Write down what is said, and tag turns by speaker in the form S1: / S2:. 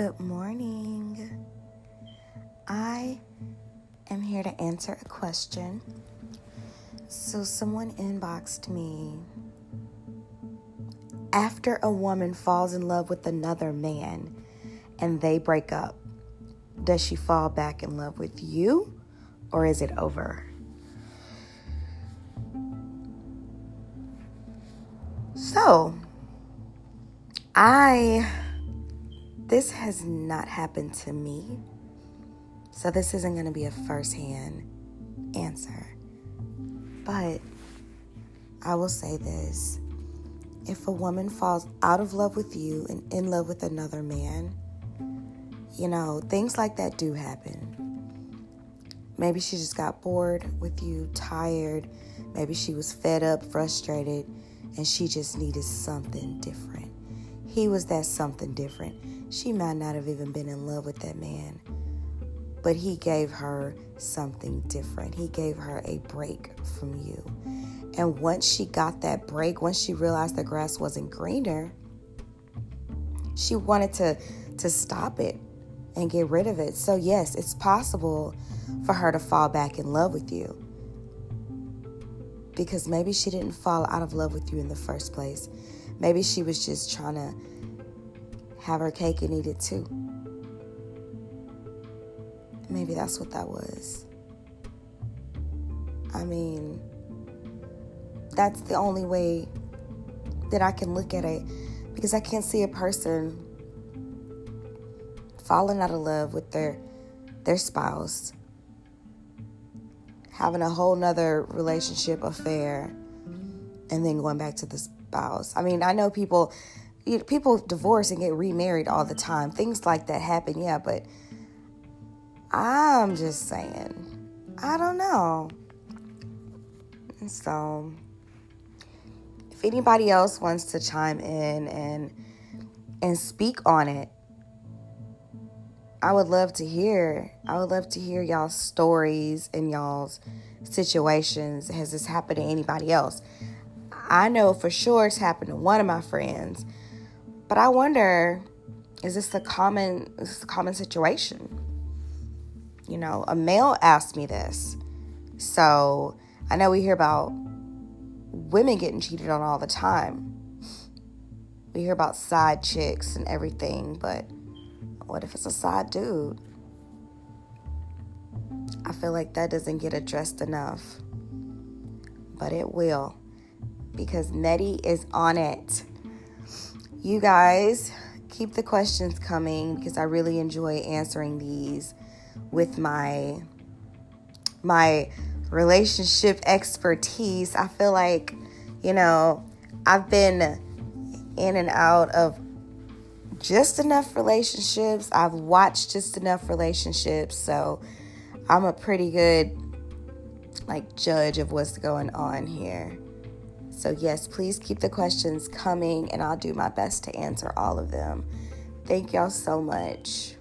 S1: Good morning. I am here to answer a question. So, someone inboxed me. After a woman falls in love with another man and they break up, does she fall back in love with you or is it over? So, I, this has not happened to me. So, this isn't going to be a first hand answer. But I will say this if a woman falls out of love with you and in love with another man, you know, things like that do happen. Maybe she just got bored with you, tired. Maybe she was fed up, frustrated, and she just needed something different. He was that something different. She might not have even been in love with that man, but he gave her something different. He gave her a break from you. And once she got that break, once she realized the grass wasn't greener, she wanted to to stop it and get rid of it. So yes, it's possible for her to fall back in love with you. Because maybe she didn't fall out of love with you in the first place. Maybe she was just trying to have her cake and eat it too. Maybe that's what that was. I mean, that's the only way that I can look at it because I can't see a person falling out of love with their their spouse having a whole nother relationship affair and then going back to the spouse. I mean i know people people divorce and get remarried all the time. Things like that happen yeah but i'm just saying i don't know. So if anybody else wants to chime in and and speak on it I would love to hear. I would love to hear y'all's stories and y'all's situations. Has this happened to anybody else? I know for sure it's happened to one of my friends, but I wonder, is this a common, is this a common situation? You know, a male asked me this, so I know we hear about women getting cheated on all the time. We hear about side chicks and everything, but what if it's a side dude? I feel like that doesn't get addressed enough. But it will because Nettie is on it. You guys, keep the questions coming because I really enjoy answering these with my my relationship expertise. I feel like, you know, I've been in and out of just enough relationships. I've watched just enough relationships. So I'm a pretty good like judge of what's going on here. So yes, please keep the questions coming and I'll do my best to answer all of them. Thank y'all so much.